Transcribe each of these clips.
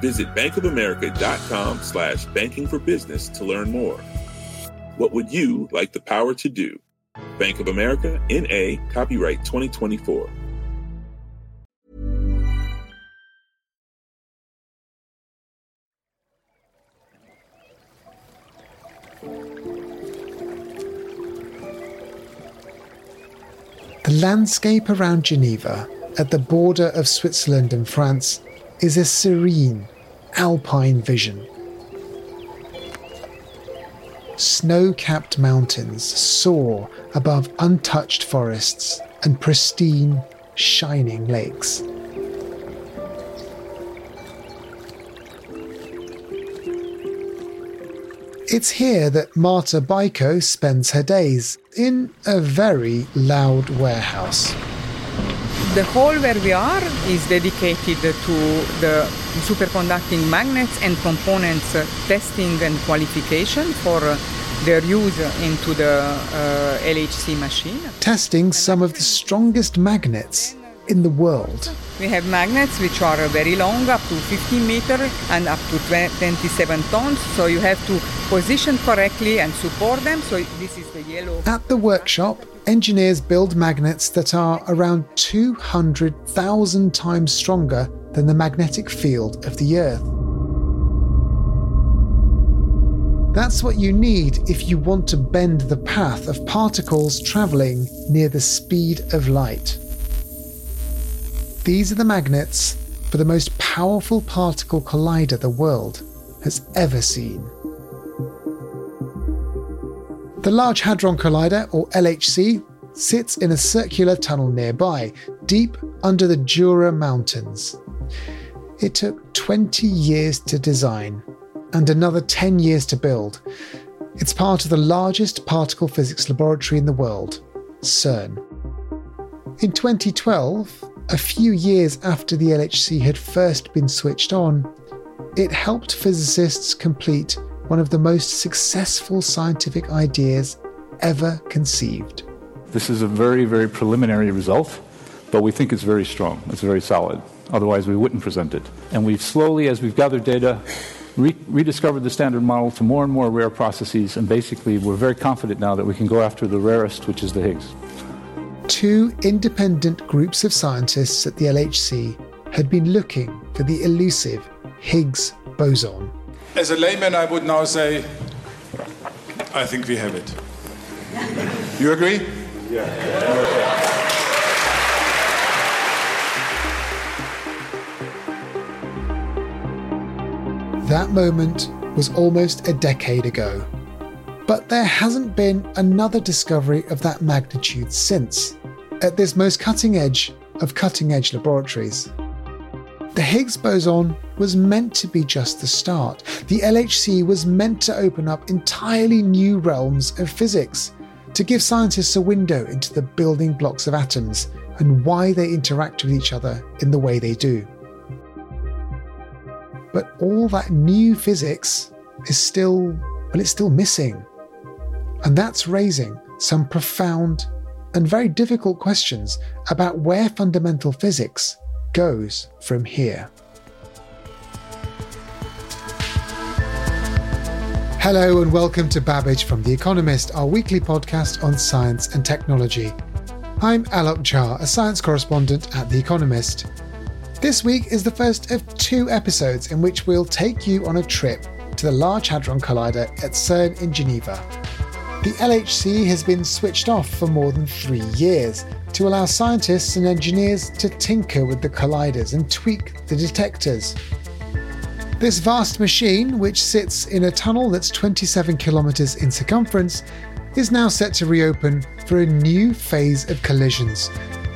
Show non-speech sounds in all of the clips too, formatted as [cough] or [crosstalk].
Visit bankofamerica.com slash banking for business to learn more. What would you like the power to do? Bank of America, N.A., copyright 2024. The landscape around Geneva, at the border of Switzerland and France, is a serene, alpine vision. Snow capped mountains soar above untouched forests and pristine, shining lakes. It's here that Marta Bajko spends her days, in a very loud warehouse. The hall where we are is dedicated to the superconducting magnets and components uh, testing and qualification for uh, their use into the uh, LHC machine. Testing some of the strongest magnets in the world. We have magnets which are very long, up to 15 meters and up to 27 tons. So you have to position correctly and support them. So this is the yellow. At the workshop, engineers build magnets that are around 200,000 times stronger than the magnetic field of the Earth. That's what you need if you want to bend the path of particles travelling near the speed of light. These are the magnets for the most powerful particle collider the world has ever seen. The Large Hadron Collider, or LHC, sits in a circular tunnel nearby, deep under the Jura Mountains. It took 20 years to design and another 10 years to build. It's part of the largest particle physics laboratory in the world, CERN. In 2012, a few years after the LHC had first been switched on, it helped physicists complete one of the most successful scientific ideas ever conceived. This is a very, very preliminary result, but we think it's very strong. It's very solid. Otherwise, we wouldn't present it. And we've slowly, as we've gathered data, re- rediscovered the standard model to more and more rare processes, and basically, we're very confident now that we can go after the rarest, which is the Higgs two independent groups of scientists at the LHC had been looking for the elusive Higgs boson. As a layman, I would now say, I think we have it. You agree? Yeah. That moment was almost a decade ago. But there hasn't been another discovery of that magnitude since, at this most cutting edge of cutting edge laboratories. The Higgs boson was meant to be just the start. The LHC was meant to open up entirely new realms of physics, to give scientists a window into the building blocks of atoms and why they interact with each other in the way they do. But all that new physics is still, well, it's still missing. And that's raising some profound and very difficult questions about where fundamental physics goes from here. Hello and welcome to Babbage from The Economist, our weekly podcast on science and technology. I'm Alok Jha, a science correspondent at The Economist. This week is the first of two episodes in which we'll take you on a trip to the Large Hadron Collider at CERN in Geneva the LHC has been switched off for more than three years to allow scientists and engineers to tinker with the colliders and tweak the detectors. This vast machine, which sits in a tunnel that's 27 kilometres in circumference, is now set to reopen for a new phase of collisions,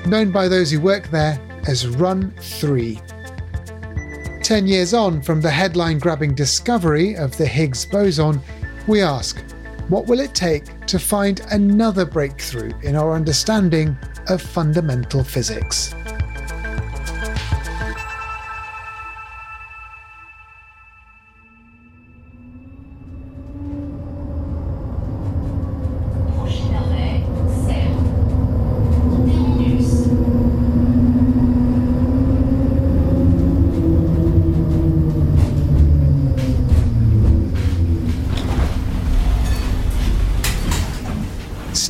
known by those who work there as Run 3. Ten years on from the headline grabbing discovery of the Higgs boson, we ask what will it take to find another breakthrough in our understanding of fundamental physics?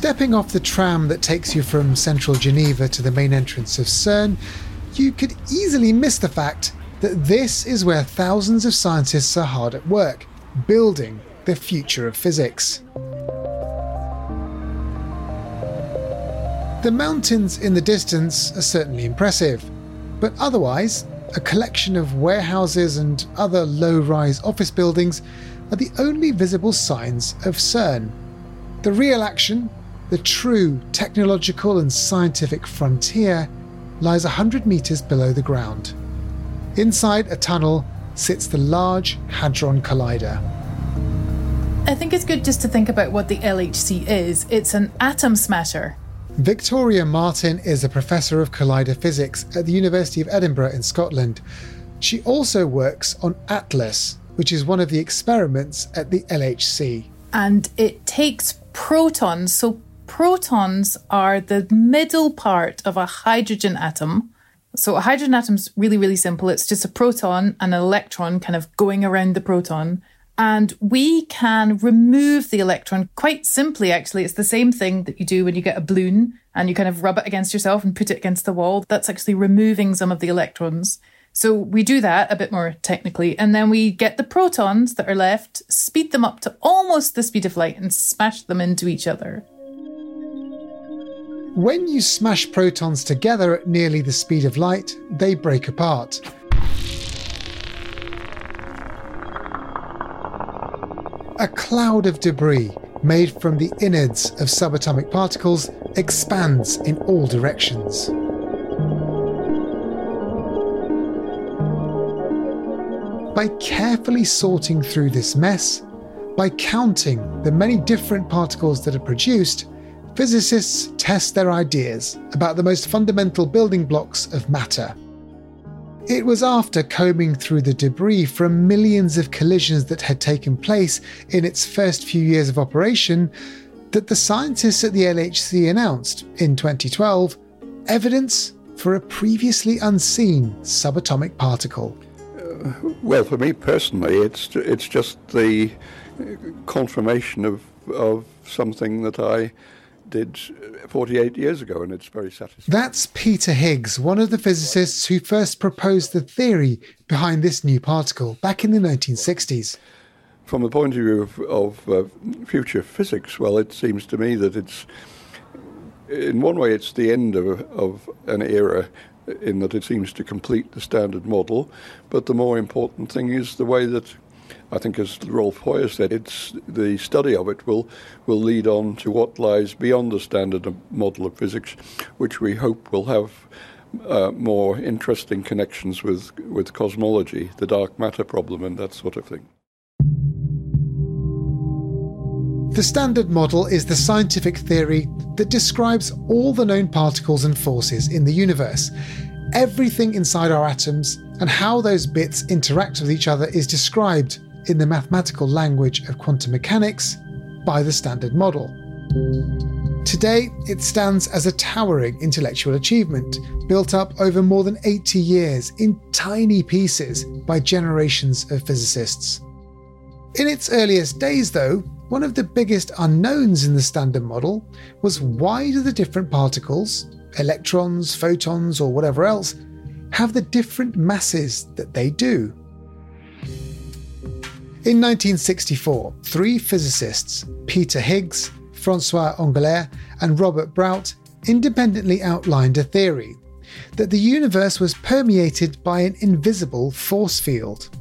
Stepping off the tram that takes you from central Geneva to the main entrance of CERN, you could easily miss the fact that this is where thousands of scientists are hard at work, building the future of physics. The mountains in the distance are certainly impressive, but otherwise, a collection of warehouses and other low rise office buildings are the only visible signs of CERN. The real action the true technological and scientific frontier lies 100 metres below the ground. Inside a tunnel sits the Large Hadron Collider. I think it's good just to think about what the LHC is. It's an atom smasher. Victoria Martin is a professor of collider physics at the University of Edinburgh in Scotland. She also works on ATLAS, which is one of the experiments at the LHC. And it takes protons, so protons are the middle part of a hydrogen atom. So a hydrogen atom's really, really simple. It's just a proton and an electron kind of going around the proton. And we can remove the electron quite simply, actually. It's the same thing that you do when you get a balloon and you kind of rub it against yourself and put it against the wall. That's actually removing some of the electrons. So we do that a bit more technically. And then we get the protons that are left, speed them up to almost the speed of light and smash them into each other. When you smash protons together at nearly the speed of light, they break apart. A cloud of debris made from the innards of subatomic particles expands in all directions. By carefully sorting through this mess, by counting the many different particles that are produced, physicists test their ideas about the most fundamental building blocks of matter. It was after combing through the debris from millions of collisions that had taken place in its first few years of operation that the scientists at the LHC announced in 2012 evidence for a previously unseen subatomic particle. Uh, well, for me personally, it's it's just the confirmation of of something that I did 48 years ago, and it's very satisfying. That's Peter Higgs, one of the physicists who first proposed the theory behind this new particle back in the 1960s. From the point of view of, of uh, future physics, well, it seems to me that it's, in one way, it's the end of, of an era in that it seems to complete the standard model. But the more important thing is the way that I think, as Rolf Heuer said, it's the study of it will will lead on to what lies beyond the standard model of physics, which we hope will have uh, more interesting connections with with cosmology, the dark matter problem, and that sort of thing. The Standard Model is the scientific theory that describes all the known particles and forces in the universe. Everything inside our atoms and how those bits interact with each other is described in the mathematical language of quantum mechanics by the Standard Model. Today, it stands as a towering intellectual achievement, built up over more than 80 years in tiny pieces by generations of physicists. In its earliest days, though, one of the biggest unknowns in the Standard Model was why do the different particles, electrons, photons, or whatever else, have the different masses that they do? In 1964, three physicists, Peter Higgs, Francois Englert, and Robert Brout, independently outlined a theory that the universe was permeated by an invisible force field.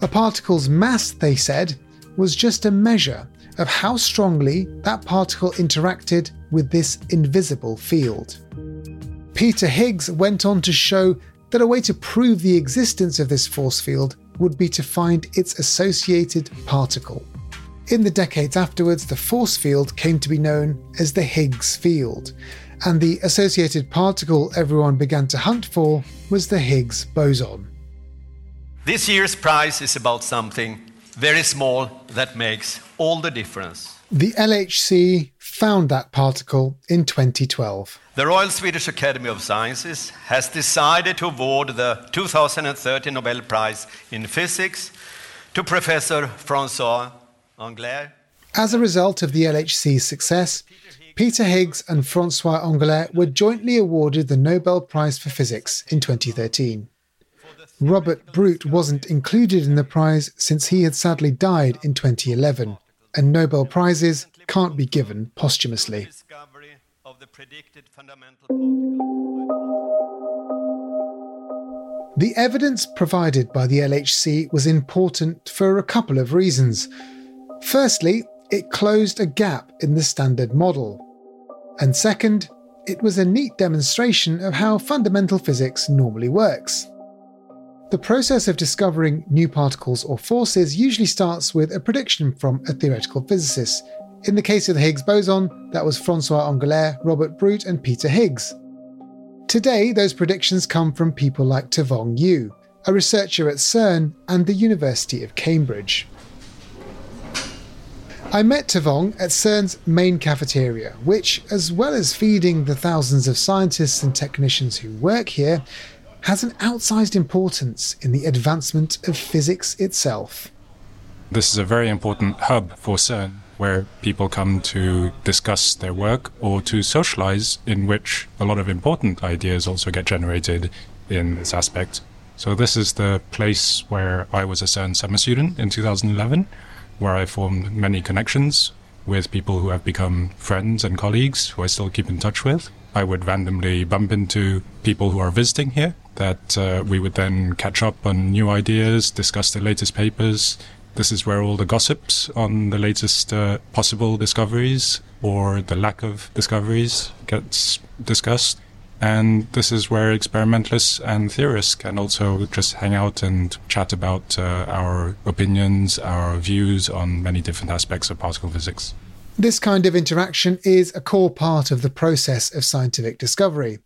A particle's mass, they said, was just a measure of how strongly that particle interacted with this invisible field. Peter Higgs went on to show that a way to prove the existence of this force field would be to find its associated particle. In the decades afterwards, the force field came to be known as the Higgs field, and the associated particle everyone began to hunt for was the Higgs boson. This year's prize is about something very small that makes all the difference. The LHC found that particle in 2012. The Royal Swedish Academy of Sciences has decided to award the 2013 Nobel Prize in Physics to Professor Francois Englert. As a result of the LHC's success, Peter Higgs and Francois Englert were jointly awarded the Nobel Prize for Physics in 2013. Robert Brout wasn't included in the prize since he had sadly died in 2011, and Nobel Prizes can't be given posthumously. The evidence provided by the LHC was important for a couple of reasons. Firstly, it closed a gap in the standard model. And second, it was a neat demonstration of how fundamental physics normally works. The process of discovering new particles or forces usually starts with a prediction from a theoretical physicist. In the case of the Higgs boson, that was Francois Englert, Robert Brout, and Peter Higgs. Today, those predictions come from people like Tevong You, a researcher at CERN and the University of Cambridge. I met Tevong at CERN's main cafeteria, which, as well as feeding the thousands of scientists and technicians who work here, has an outsized importance in the advancement of physics itself. This is a very important hub for CERN where people come to discuss their work or to socialize, in which a lot of important ideas also get generated in this aspect. So, this is the place where I was a CERN summer student in 2011, where I formed many connections with people who have become friends and colleagues who I still keep in touch with. I would randomly bump into people who are visiting here that uh, we would then catch up on new ideas, discuss the latest papers. This is where all the gossips on the latest uh, possible discoveries or the lack of discoveries gets discussed. And this is where experimentalists and theorists can also just hang out and chat about uh, our opinions, our views on many different aspects of particle physics. This kind of interaction is a core part of the process of scientific discovery.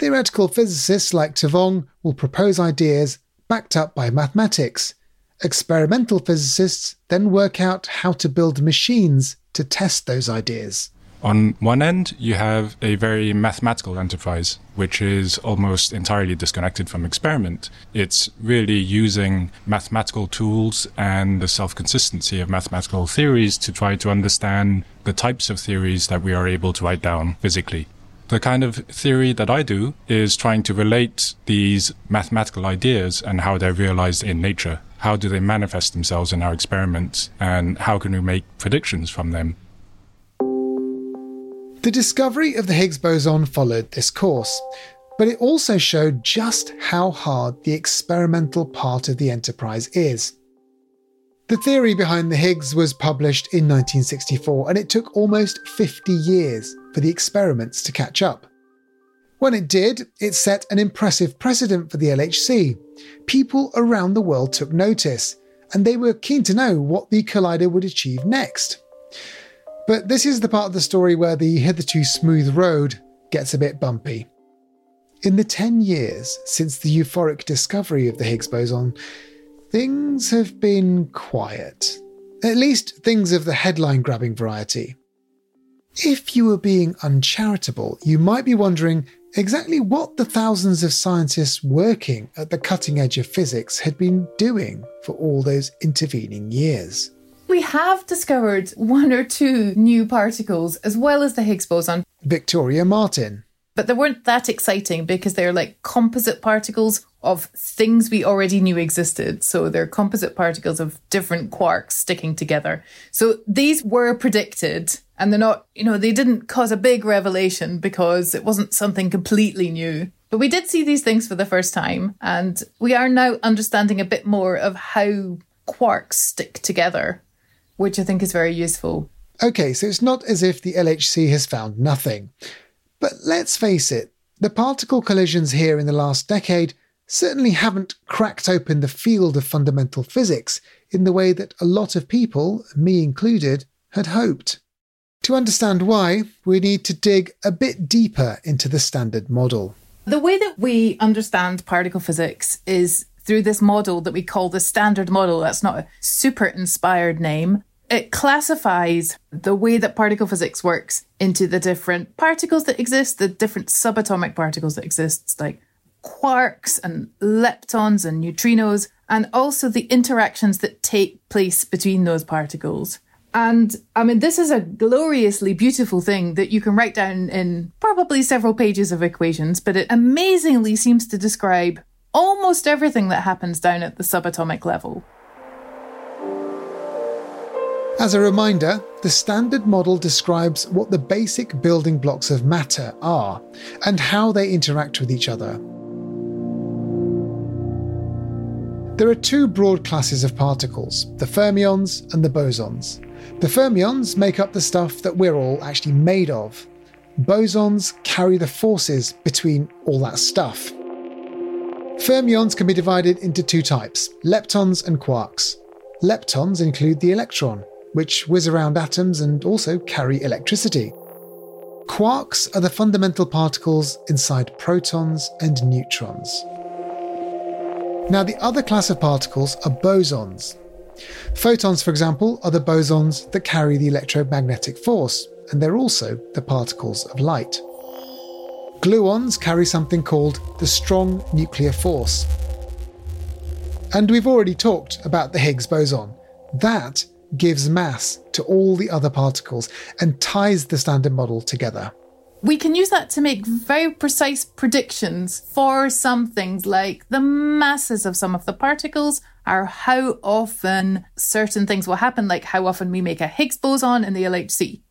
Theoretical physicists like Tevong will propose ideas backed up by mathematics. Experimental physicists then work out how to build machines to test those ideas. On one end, you have a very mathematical enterprise, which is almost entirely disconnected from experiment. It's really using mathematical tools and the self consistency of mathematical theories to try to understand the types of theories that we are able to write down physically. The kind of theory that I do is trying to relate these mathematical ideas and how they're realized in nature. How do they manifest themselves in our experiments? And how can we make predictions from them? The discovery of the Higgs boson followed this course, but it also showed just how hard the experimental part of the enterprise is. The theory behind the Higgs was published in 1964, and it took almost 50 years for the experiments to catch up. When it did, it set an impressive precedent for the LHC. People around the world took notice, and they were keen to know what the collider would achieve next. But this is the part of the story where the hitherto smooth road gets a bit bumpy. In the 10 years since the euphoric discovery of the Higgs boson, things have been quiet. At least things of the headline grabbing variety. If you were being uncharitable, you might be wondering exactly what the thousands of scientists working at the cutting edge of physics had been doing for all those intervening years. We have discovered one or two new particles as well as the Higgs boson. Victoria Martin. But they weren't that exciting because they're like composite particles of things we already knew existed. So they're composite particles of different quarks sticking together. So these were predicted and they're not, you know, they didn't cause a big revelation because it wasn't something completely new. But we did see these things for the first time and we are now understanding a bit more of how quarks stick together, which I think is very useful. Okay, so it's not as if the LHC has found nothing. But let's face it, the particle collisions here in the last decade certainly haven't cracked open the field of fundamental physics in the way that a lot of people, me included, had hoped. To understand why, we need to dig a bit deeper into the Standard Model. The way that we understand particle physics is through this model that we call the Standard Model. That's not a super inspired name. It classifies the way that particle physics works into the different particles that exist, the different subatomic particles that exist, like quarks and leptons and neutrinos, and also the interactions that take place between those particles. And I mean, this is a gloriously beautiful thing that you can write down in probably several pages of equations, but it amazingly seems to describe almost everything that happens down at the subatomic level. As a reminder, the Standard Model describes what the basic building blocks of matter are and how they interact with each other. There are two broad classes of particles the fermions and the bosons. The fermions make up the stuff that we're all actually made of. Bosons carry the forces between all that stuff. Fermions can be divided into two types leptons and quarks. Leptons include the electron, which whiz around atoms and also carry electricity. Quarks are the fundamental particles inside protons and neutrons. Now, the other class of particles are bosons. Photons, for example, are the bosons that carry the electromagnetic force, and they're also the particles of light. Gluons carry something called the strong nuclear force. And we've already talked about the Higgs boson. That gives mass to all the other particles and ties the Standard Model together we can use that to make very precise predictions for some things like the masses of some of the particles or how often certain things will happen, like how often we make a Higgs boson in the LHC.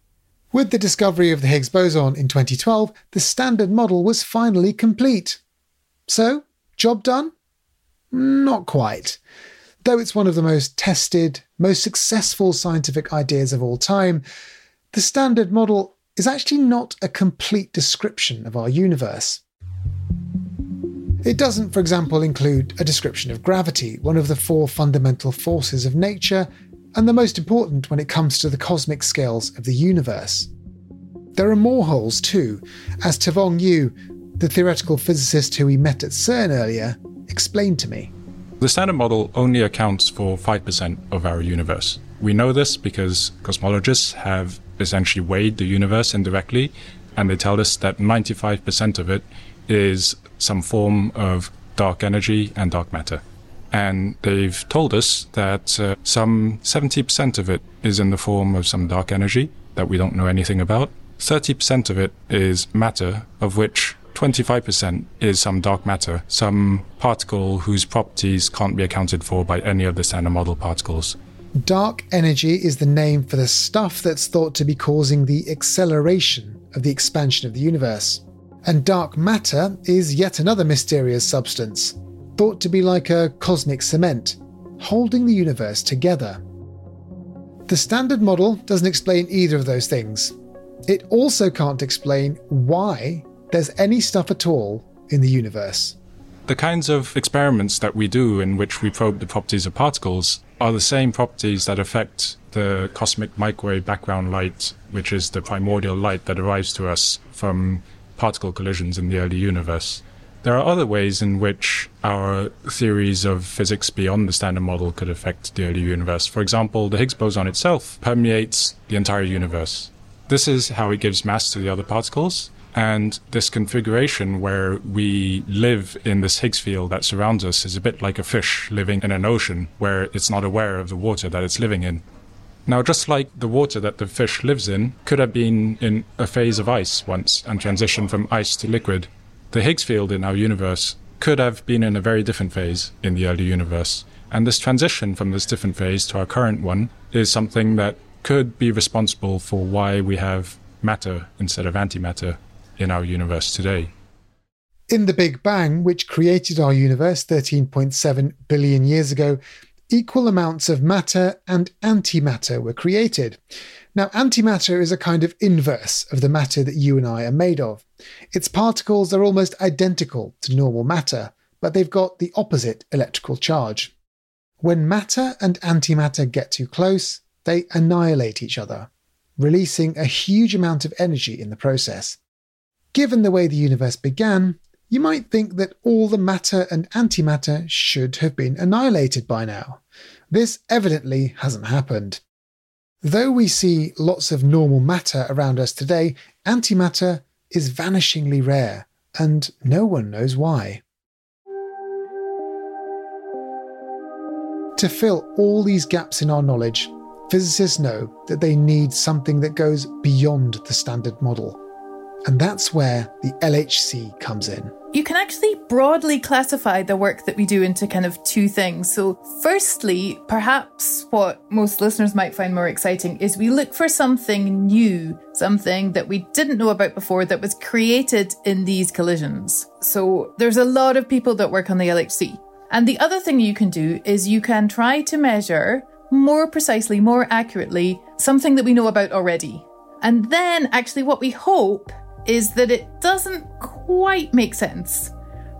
With the discovery of the Higgs boson in 2012, the standard model was finally complete. So, job done? Not quite. Though it's one of the most tested, most successful scientific ideas of all time, the standard model is actually not a complete description of our universe. It doesn't, for example, include a description of gravity, one of the four fundamental forces of nature, and the most important when it comes to the cosmic scales of the universe. There are more holes too, as Tevong You, the theoretical physicist who we met at CERN earlier, explained to me. The Standard Model only accounts for 5% of our universe. We know this because cosmologists have essentially weighed the universe indirectly, and they tell us that 95% of it is some form of dark energy and dark matter. And they've told us that uh, some 70% of it is in the form of some dark energy that we don't know anything about. 30% of it is matter, of which 25% is some dark matter, some particle whose properties can't be accounted for by any of the standard model particles. Dark energy is the name for the stuff that's thought to be causing the acceleration of the expansion of the universe. And dark matter is yet another mysterious substance, thought to be like a cosmic cement, holding the universe together. The standard model doesn't explain either of those things. It also can't explain why there's any stuff at all in the universe. The kinds of experiments that we do in which we probe the properties of particles are the same properties that affect the cosmic microwave background light, which is the primordial light that arrives to us from particle collisions in the early universe. There are other ways in which our theories of physics beyond the standard model could affect the early universe. For example, the Higgs boson itself permeates the entire universe. This is how it gives mass to the other particles, and this configuration where we live in this Higgs field that surrounds us is a bit like a fish living in an ocean where it's not aware of the water that it's living in. Now, just like the water that the fish lives in could have been in a phase of ice once and transitioned from ice to liquid, the Higgs field in our universe could have been in a very different phase in the early universe. And this transition from this different phase to our current one is something that could be responsible for why we have matter instead of antimatter in our universe today. In the Big Bang, which created our universe 13.7 billion years ago, equal amounts of matter and antimatter were created. Now, antimatter is a kind of inverse of the matter that you and I are made of. Its particles are almost identical to normal matter, but they've got the opposite electrical charge. When matter and antimatter get too close, they annihilate each other, releasing a huge amount of energy in the process. Given the way the universe began, you might think that all the matter and antimatter should have been annihilated by now. This evidently hasn't happened. Though we see lots of normal matter around us today, antimatter is vanishingly rare, and no one knows why. To fill all these gaps in our knowledge, physicists know that they need something that goes beyond the standard model. And that's where the LHC comes in. You can actually broadly classify the work that we do into kind of two things. So, firstly, perhaps what most listeners might find more exciting is we look for something new, something that we didn't know about before that was created in these collisions. So, there's a lot of people that work on the LHC. And the other thing you can do is you can try to measure more precisely, more accurately, something that we know about already. And then, actually, what we hope is that it doesn't quite make sense.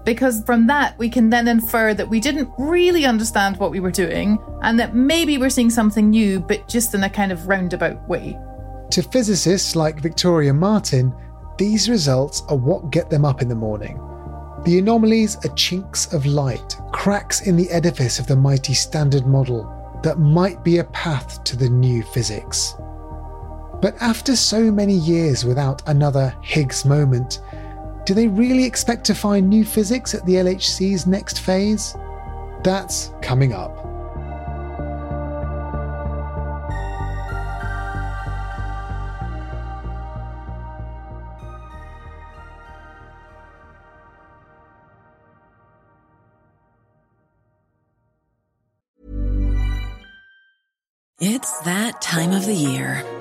Because from that, we can then infer that we didn't really understand what we were doing, and that maybe we're seeing something new, but just in a kind of roundabout way. To physicists like Victoria Martin, these results are what get them up in the morning. The anomalies are chinks of light, cracks in the edifice of the mighty standard model that might be a path to the new physics. But after so many years without another Higgs moment, do they really expect to find new physics at the LHC's next phase? That's coming up. It's that time of the year.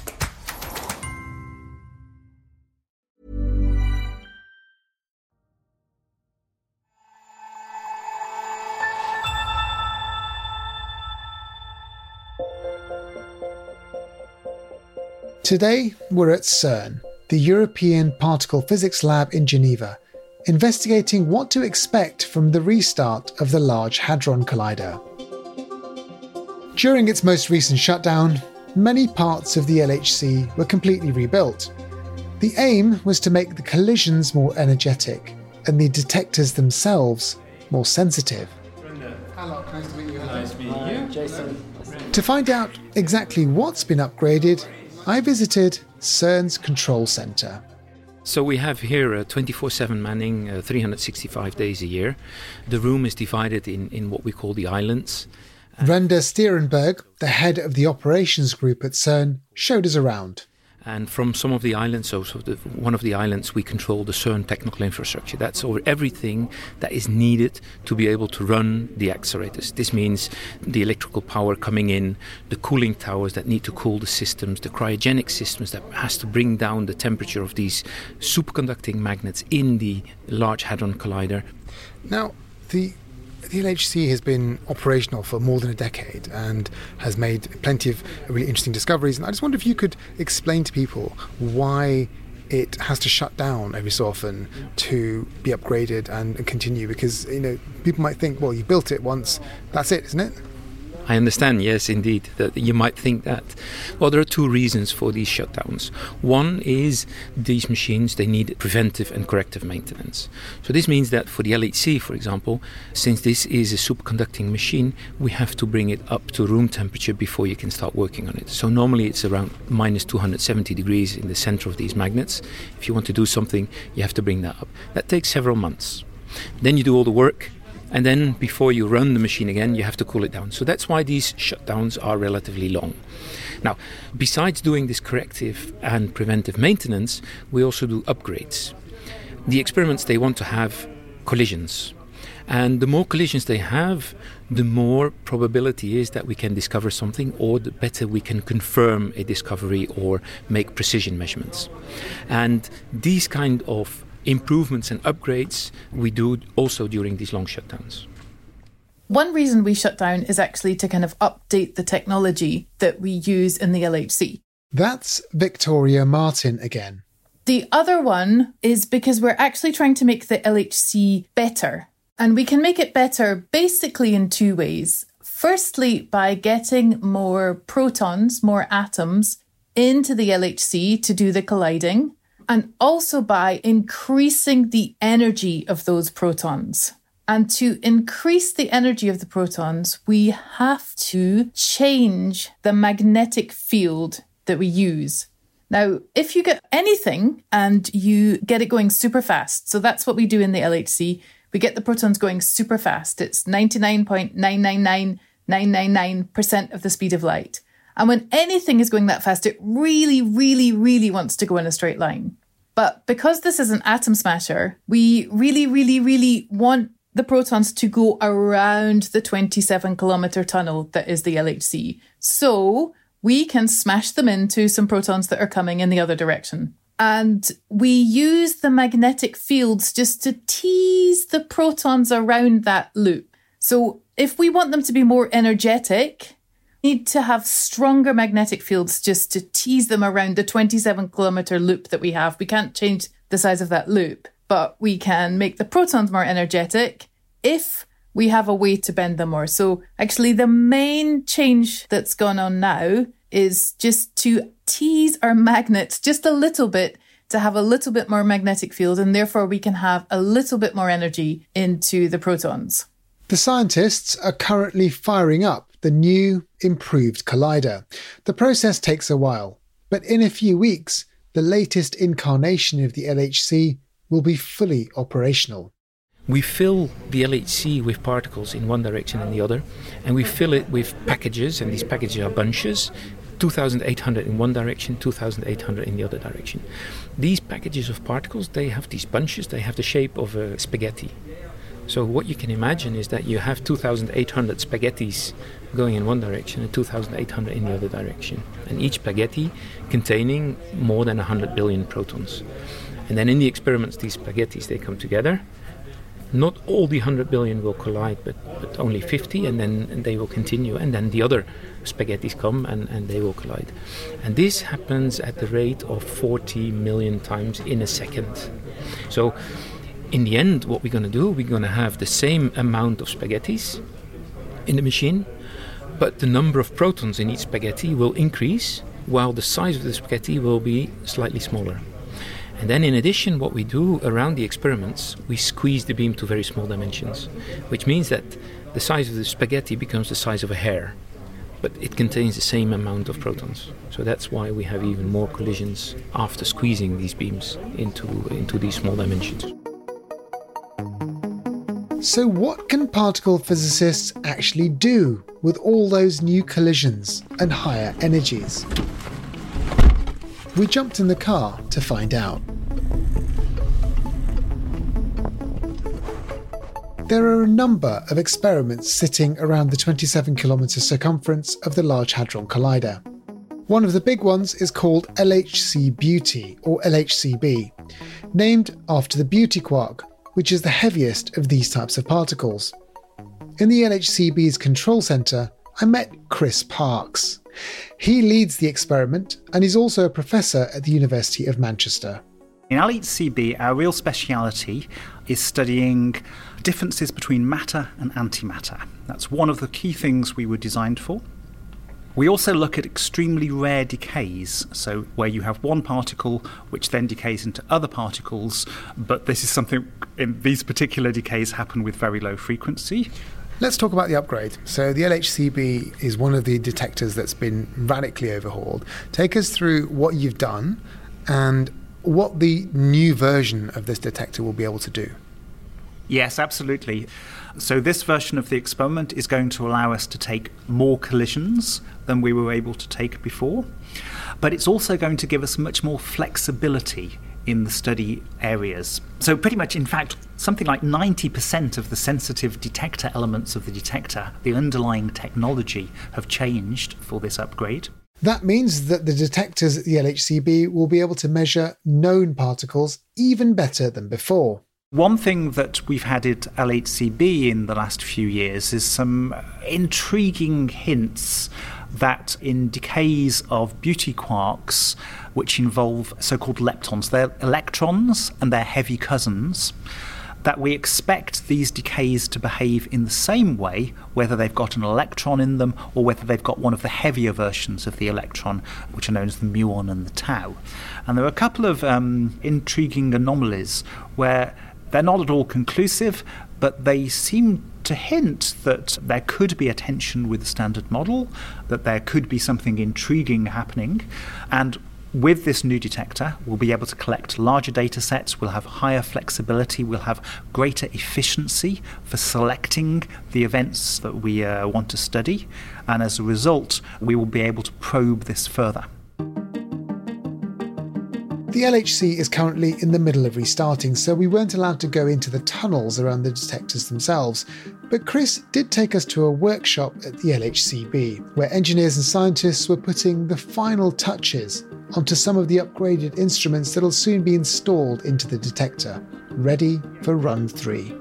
Today, we're at CERN, the European Particle Physics Lab in Geneva, investigating what to expect from the restart of the Large Hadron Collider. During its most recent shutdown, many parts of the LHC were completely rebuilt. The aim was to make the collisions more energetic and the detectors themselves more sensitive. Hello, nice to meet you. Nice meeting you. Jason. To find out exactly what's been upgraded, I visited CERN's control center. So we have here a 24/7 manning, uh, 365 days a year. The room is divided in, in what we call the islands. Rende Steerenberg, the head of the operations group at CERN, showed us around. And from some of the islands, so, so the, one of the islands, we control the CERN technical infrastructure. That's over everything that is needed to be able to run the accelerators. This means the electrical power coming in, the cooling towers that need to cool the systems, the cryogenic systems that has to bring down the temperature of these superconducting magnets in the Large Hadron Collider. Now, the the LHC has been operational for more than a decade and has made plenty of really interesting discoveries. And I just wonder if you could explain to people why it has to shut down every so often to be upgraded and, and continue. Because you know people might think, well, you built it once, that's it, isn't it? I understand, yes, indeed, that you might think that. Well, there are two reasons for these shutdowns. One is these machines, they need preventive and corrective maintenance. So this means that for the LHC, for example, since this is a superconducting machine, we have to bring it up to room temperature before you can start working on it. So normally it's around minus 270 degrees in the center of these magnets. If you want to do something, you have to bring that up. That takes several months. Then you do all the work, and then before you run the machine again, you have to cool it down. So that's why these shutdowns are relatively long. Now, besides doing this corrective and preventive maintenance, we also do upgrades. The experiments they want to have collisions. And the more collisions they have, the more probability is that we can discover something, or the better we can confirm a discovery or make precision measurements. And these kind of improvements and upgrades we do also during these long shutdowns. One reason we shut down is actually to kind of update the technology that we use in the LHC. That's Victoria Martin again. The other one is because we're actually trying to make the LHC better. And we can make it better basically in two ways. Firstly, by getting more protons, more atoms into the LHC to do the colliding, and also by increasing the energy of those protons. And to increase the energy of the protons, we have to change the magnetic field that we use. Now, if you get anything and you get it going super fast, so that's what we do in the LHC, we get the protons going super fast. It's 99.999999% of the speed of light. And when anything is going that fast, it really, really, really wants to go in a straight line. But because this is an atom smasher, we really, really, really want the protons to go around the 27 kilometer tunnel that is the LHC. So we can smash them into some protons that are coming in the other direction. And we use the magnetic fields just to tease the protons around that loop. So if we want them to be more energetic, need to have stronger magnetic fields just to tease them around the 27 kilometer loop that we have. We can't change the size of that loop but we can make the protons more energetic if we have a way to bend them more. So actually the main change that's gone on now is just to tease our magnets just a little bit to have a little bit more magnetic field and therefore we can have a little bit more energy into the protons. The scientists are currently firing up the new improved collider. The process takes a while, but in a few weeks, the latest incarnation of the LHC will be fully operational. We fill the LHC with particles in one direction and the other, and we fill it with packages, and these packages are bunches 2,800 in one direction, 2,800 in the other direction. These packages of particles, they have these bunches, they have the shape of a spaghetti. So what you can imagine is that you have 2,800 spaghettis going in one direction and 2,800 in the other direction, and each spaghetti containing more than 100 billion protons. And then in the experiments, these spaghettis they come together. Not all the 100 billion will collide, but, but only 50, and then and they will continue. And then the other spaghettis come and, and they will collide. And this happens at the rate of 40 million times in a second. So, in the end, what we're going to do, we're going to have the same amount of spaghettis in the machine, but the number of protons in each spaghetti will increase, while the size of the spaghetti will be slightly smaller. And then, in addition, what we do around the experiments, we squeeze the beam to very small dimensions, which means that the size of the spaghetti becomes the size of a hair, but it contains the same amount of protons. So that's why we have even more collisions after squeezing these beams into, into these small dimensions. So, what can particle physicists actually do with all those new collisions and higher energies? We jumped in the car to find out. There are a number of experiments sitting around the 27 kilometre circumference of the Large Hadron Collider. One of the big ones is called LHC Beauty, or LHCb, named after the Beauty quark, which is the heaviest of these types of particles. In the LHCb's control centre, I met Chris Parkes. He leads the experiment and is also a professor at the University of Manchester. In LHCb, our real speciality is studying differences between matter and antimatter. That's one of the key things we were designed for. We also look at extremely rare decays, so where you have one particle which then decays into other particles, but this is something in these particular decays happen with very low frequency. Let's talk about the upgrade. So, the LHCb is one of the detectors that's been radically overhauled. Take us through what you've done and what the new version of this detector will be able to do. Yes, absolutely. So, this version of the experiment is going to allow us to take more collisions than we were able to take before. But it's also going to give us much more flexibility in the study areas. So, pretty much, in fact, something like 90% of the sensitive detector elements of the detector, the underlying technology, have changed for this upgrade. That means that the detectors at the LHCb will be able to measure known particles even better than before. One thing that we've had at LHCb in the last few years is some intriguing hints that in decays of beauty quarks, which involve so called leptons, they're electrons and they're heavy cousins, that we expect these decays to behave in the same way, whether they've got an electron in them or whether they've got one of the heavier versions of the electron, which are known as the muon and the tau. And there are a couple of um, intriguing anomalies where they're not at all conclusive, but they seem to hint that there could be a tension with the standard model, that there could be something intriguing happening. And with this new detector, we'll be able to collect larger data sets, we'll have higher flexibility, we'll have greater efficiency for selecting the events that we uh, want to study, and as a result, we will be able to probe this further. The LHC is currently in the middle of restarting, so we weren't allowed to go into the tunnels around the detectors themselves. But Chris did take us to a workshop at the LHCb, where engineers and scientists were putting the final touches onto some of the upgraded instruments that'll soon be installed into the detector, ready for run three.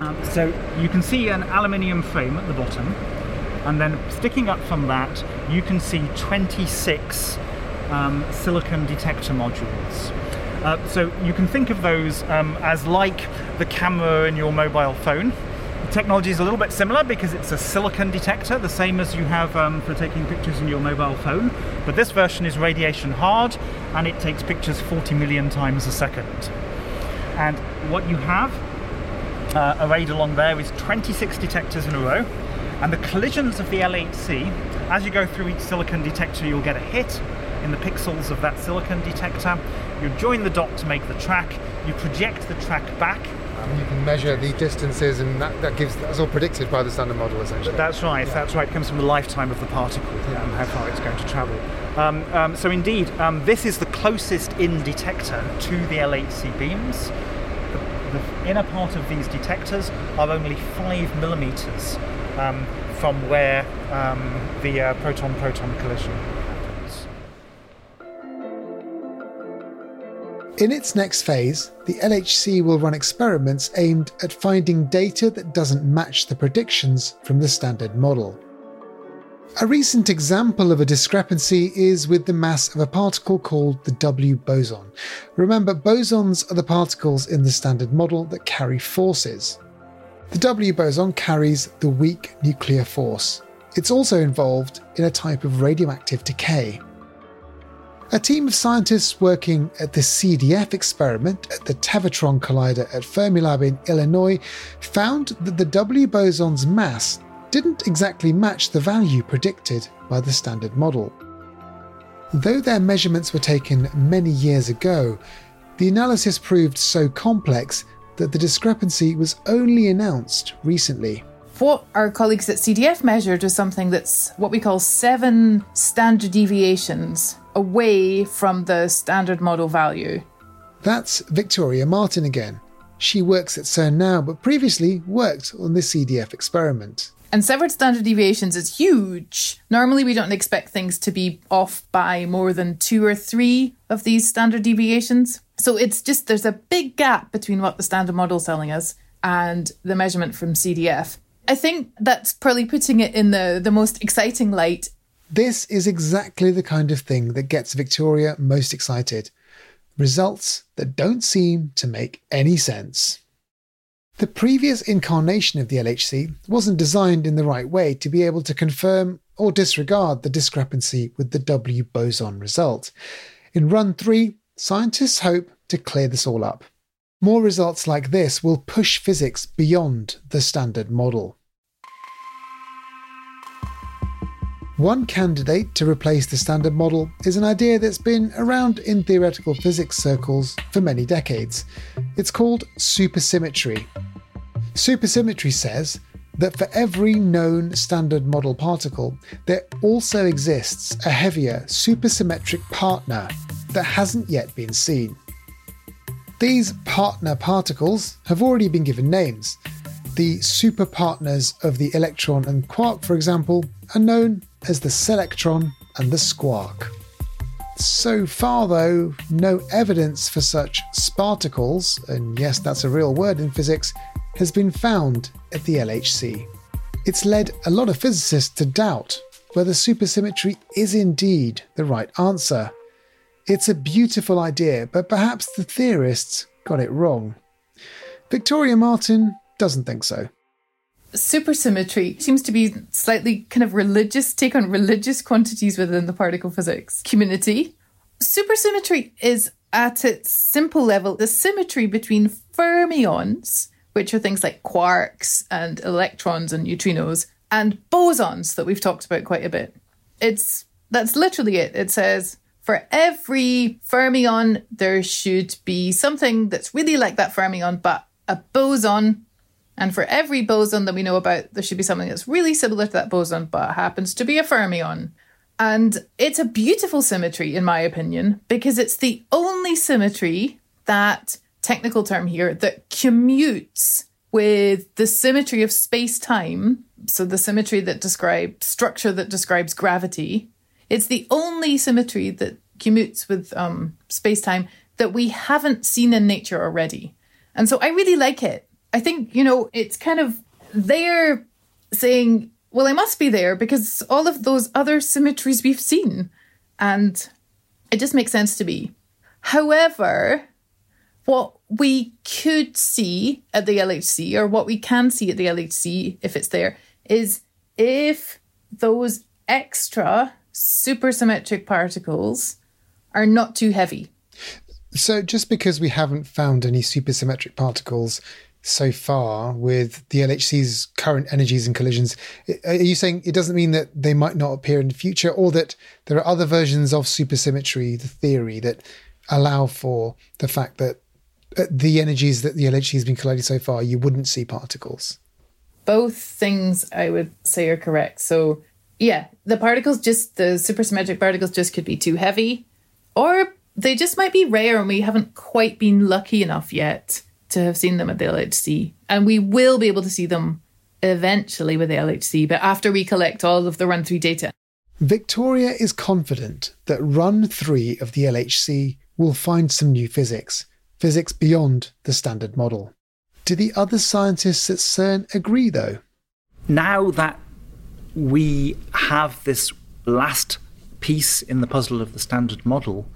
Um, so you can see an aluminium frame at the bottom, and then sticking up from that, you can see 26 um, silicon detector modules. Uh, so you can think of those um, as like the camera in your mobile phone. The technology is a little bit similar because it's a silicon detector, the same as you have um, for taking pictures in your mobile phone. But this version is radiation hard and it takes pictures 40 million times a second. And what you have uh, arrayed along there is 26 detectors in a row. And the collisions of the LHC, as you go through each silicon detector, you'll get a hit in the pixels of that silicon detector. You join the dot to make the track. You project the track back. And you can measure the distances, and that, that gives that's all predicted by the standard model, essentially. That's right. Yeah. That's right. It comes from the lifetime of the particle yeah. and how far it's going to travel. Um, um, so indeed, um, this is the closest in detector to the LHC beams. The, the inner part of these detectors are only five millimeters um, from where um, the uh, proton-proton collision In its next phase, the LHC will run experiments aimed at finding data that doesn't match the predictions from the standard model. A recent example of a discrepancy is with the mass of a particle called the W boson. Remember, bosons are the particles in the standard model that carry forces. The W boson carries the weak nuclear force. It's also involved in a type of radioactive decay. A team of scientists working at the CDF experiment at the Tevatron Collider at Fermilab in Illinois found that the W boson's mass didn't exactly match the value predicted by the standard model. Though their measurements were taken many years ago, the analysis proved so complex that the discrepancy was only announced recently. What our colleagues at CDF measured was something that's what we call seven standard deviations away from the standard model value. That's Victoria Martin again. She works at CERN now, but previously worked on the CDF experiment. And several standard deviations is huge. Normally, we don't expect things to be off by more than two or three of these standard deviations. So it's just there's a big gap between what the standard model is telling us and the measurement from CDF. I think that's probably putting it in the, the most exciting light this is exactly the kind of thing that gets Victoria most excited. Results that don't seem to make any sense. The previous incarnation of the LHC wasn't designed in the right way to be able to confirm or disregard the discrepancy with the W boson result. In run 3, scientists hope to clear this all up. More results like this will push physics beyond the standard model. One candidate to replace the standard model is an idea that's been around in theoretical physics circles for many decades. It's called supersymmetry. Supersymmetry says that for every known standard model particle, there also exists a heavier supersymmetric partner that hasn't yet been seen. These partner particles have already been given names. The superpartners of the electron and quark, for example, are known as the selectron and the squark. So far, though, no evidence for such sparticles, and yes, that's a real word in physics, has been found at the LHC. It's led a lot of physicists to doubt whether supersymmetry is indeed the right answer. It's a beautiful idea, but perhaps the theorists got it wrong. Victoria Martin doesn't think so supersymmetry seems to be slightly kind of religious take on religious quantities within the particle physics community. Supersymmetry is at its simple level the symmetry between fermions, which are things like quarks and electrons and neutrinos, and bosons that we've talked about quite a bit. It's that's literally it. It says for every fermion there should be something that's really like that fermion but a boson and for every boson that we know about, there should be something that's really similar to that boson, but happens to be a fermion. And it's a beautiful symmetry, in my opinion, because it's the only symmetry that, technical term here, that commutes with the symmetry of space time. So, the symmetry that describes structure that describes gravity. It's the only symmetry that commutes with um, space time that we haven't seen in nature already. And so I really like it. I think, you know, it's kind of they're saying, well, I must be there because all of those other symmetries we've seen. And it just makes sense to me. However, what we could see at the LHC, or what we can see at the LHC if it's there, is if those extra supersymmetric particles are not too heavy. So, just because we haven't found any supersymmetric particles so far with the LHC's current energies and collisions. Are you saying it doesn't mean that they might not appear in the future, or that there are other versions of supersymmetry, the theory, that allow for the fact that the energies that the LHC has been colliding so far, you wouldn't see particles? Both things I would say are correct. So, yeah, the particles just, the supersymmetric particles just could be too heavy, or they just might be rare and we haven't quite been lucky enough yet to have seen them at the LHC. And we will be able to see them eventually with the LHC, but after we collect all of the run three data. Victoria is confident that run three of the LHC will find some new physics, physics beyond the standard model. Do the other scientists at CERN agree, though? Now that we have this last piece in the puzzle of the standard model,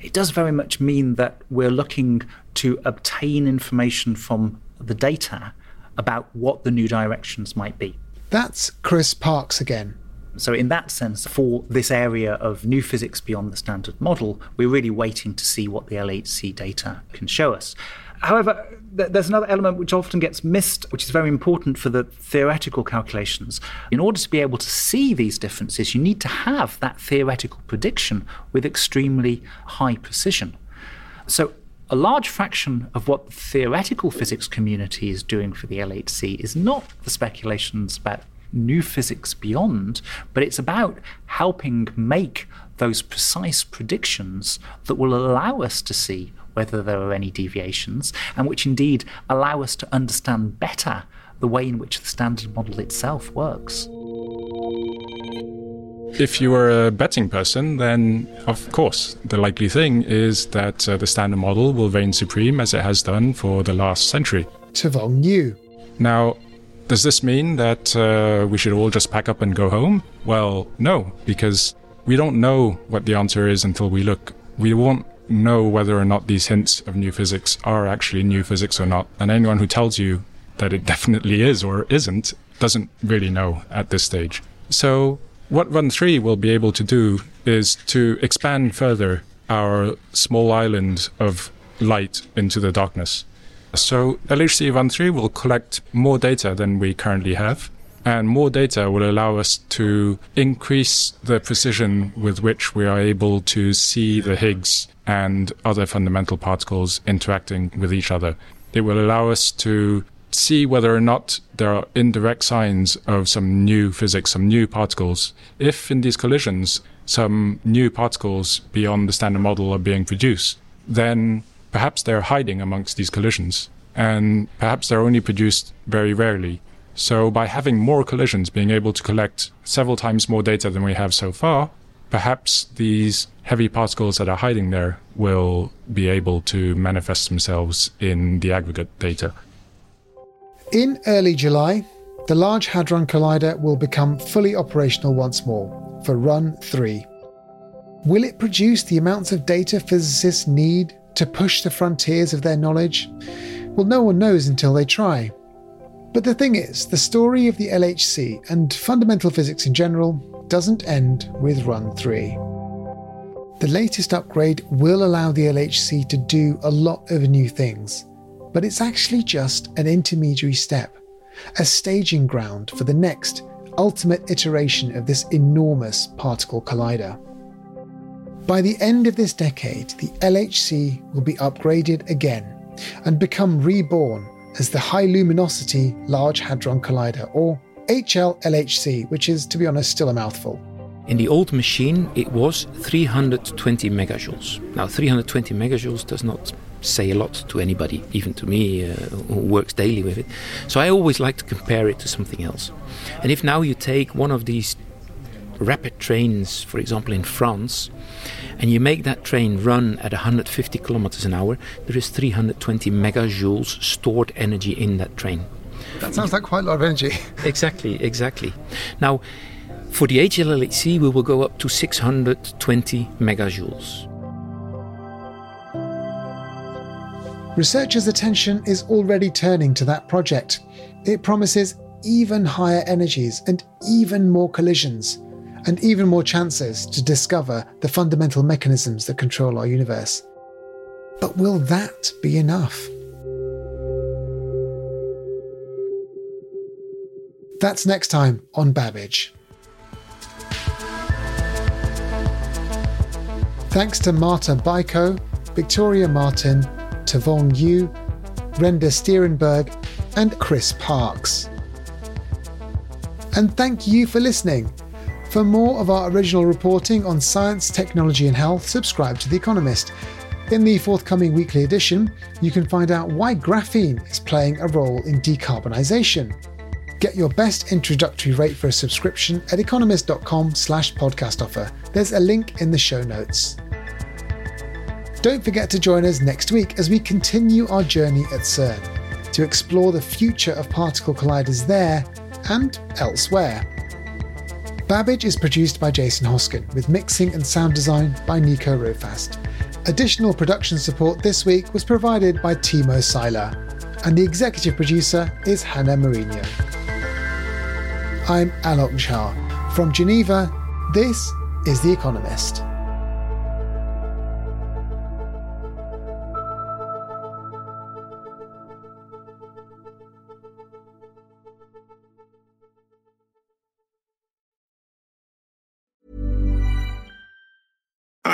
it does very much mean that we're looking to obtain information from the data about what the new directions might be. That's Chris Parkes again. So, in that sense, for this area of new physics beyond the standard model, we're really waiting to see what the LHC data can show us. However, there's another element which often gets missed, which is very important for the theoretical calculations. In order to be able to see these differences, you need to have that theoretical prediction with extremely high precision. So, a large fraction of what the theoretical physics community is doing for the LHC is not the speculations about new physics beyond, but it's about helping make those precise predictions that will allow us to see whether there are any deviations, and which indeed allow us to understand better the way in which the standard model itself works. If you were a betting person, then of course, the likely thing is that uh, the standard model will reign supreme as it has done for the last century. Tevong You. Now, does this mean that uh, we should all just pack up and go home? Well, no, because we don't know what the answer is until we look. We won't know whether or not these hints of new physics are actually new physics or not. And anyone who tells you that it [laughs] definitely is or isn't doesn't really know at this stage. So, what Run 3 will be able to do is to expand further our small island of light into the darkness. So, LHC Run 3 will collect more data than we currently have and more data will allow us to increase the precision with which we are able to see the Higgs and other fundamental particles interacting with each other. It will allow us to see whether or not there are indirect signs of some new physics, some new particles. If in these collisions some new particles beyond the standard model are being produced, then perhaps they're hiding amongst these collisions, and perhaps they're only produced very rarely. So, by having more collisions, being able to collect several times more data than we have so far, perhaps these heavy particles that are hiding there will be able to manifest themselves in the aggregate data. In early July, the Large Hadron Collider will become fully operational once more for Run 3. Will it produce the amounts of data physicists need to push the frontiers of their knowledge? Well, no one knows until they try. But the thing is, the story of the LHC and fundamental physics in general doesn't end with Run 3. The latest upgrade will allow the LHC to do a lot of new things, but it's actually just an intermediary step, a staging ground for the next, ultimate iteration of this enormous particle collider. By the end of this decade, the LHC will be upgraded again and become reborn as the High Luminosity Large Hadron Collider, or HLLHC, which is, to be honest, still a mouthful. In the old machine, it was 320 megajoules. Now, 320 megajoules does not say a lot to anybody, even to me uh, who works daily with it. So I always like to compare it to something else. And if now you take one of these rapid trains, for example, in France, and you make that train run at 150 kilometers an hour, there is 320 megajoules stored energy in that train. That sounds like quite a lot of energy. [laughs] exactly, exactly. Now, for the HLLHC, we will go up to 620 megajoules. Researchers' attention is already turning to that project. It promises even higher energies and even more collisions, and even more chances to discover the fundamental mechanisms that control our universe. But will that be enough? That's next time on Babbage. Thanks to Marta Bajko, Victoria Martin, Tevong You, Rende Steerenberg, and Chris Parkes. And thank you for listening. For more of our original reporting on science, technology, and health, subscribe to The Economist. In the forthcoming weekly edition, you can find out why graphene is playing a role in decarbonisation. Get your best introductory rate for a subscription at economist.com slash podcast offer. There's a link in the show notes. Don't forget to join us next week as we continue our journey at CERN to explore the future of particle colliders there and elsewhere. Babbage is produced by Jason Hoskin, with mixing and sound design by Nico Rofast. Additional production support this week was provided by Timo Seiler, and the executive producer is Hannah Mourinho. I'm Alok Jha. From Geneva, this is The Economist.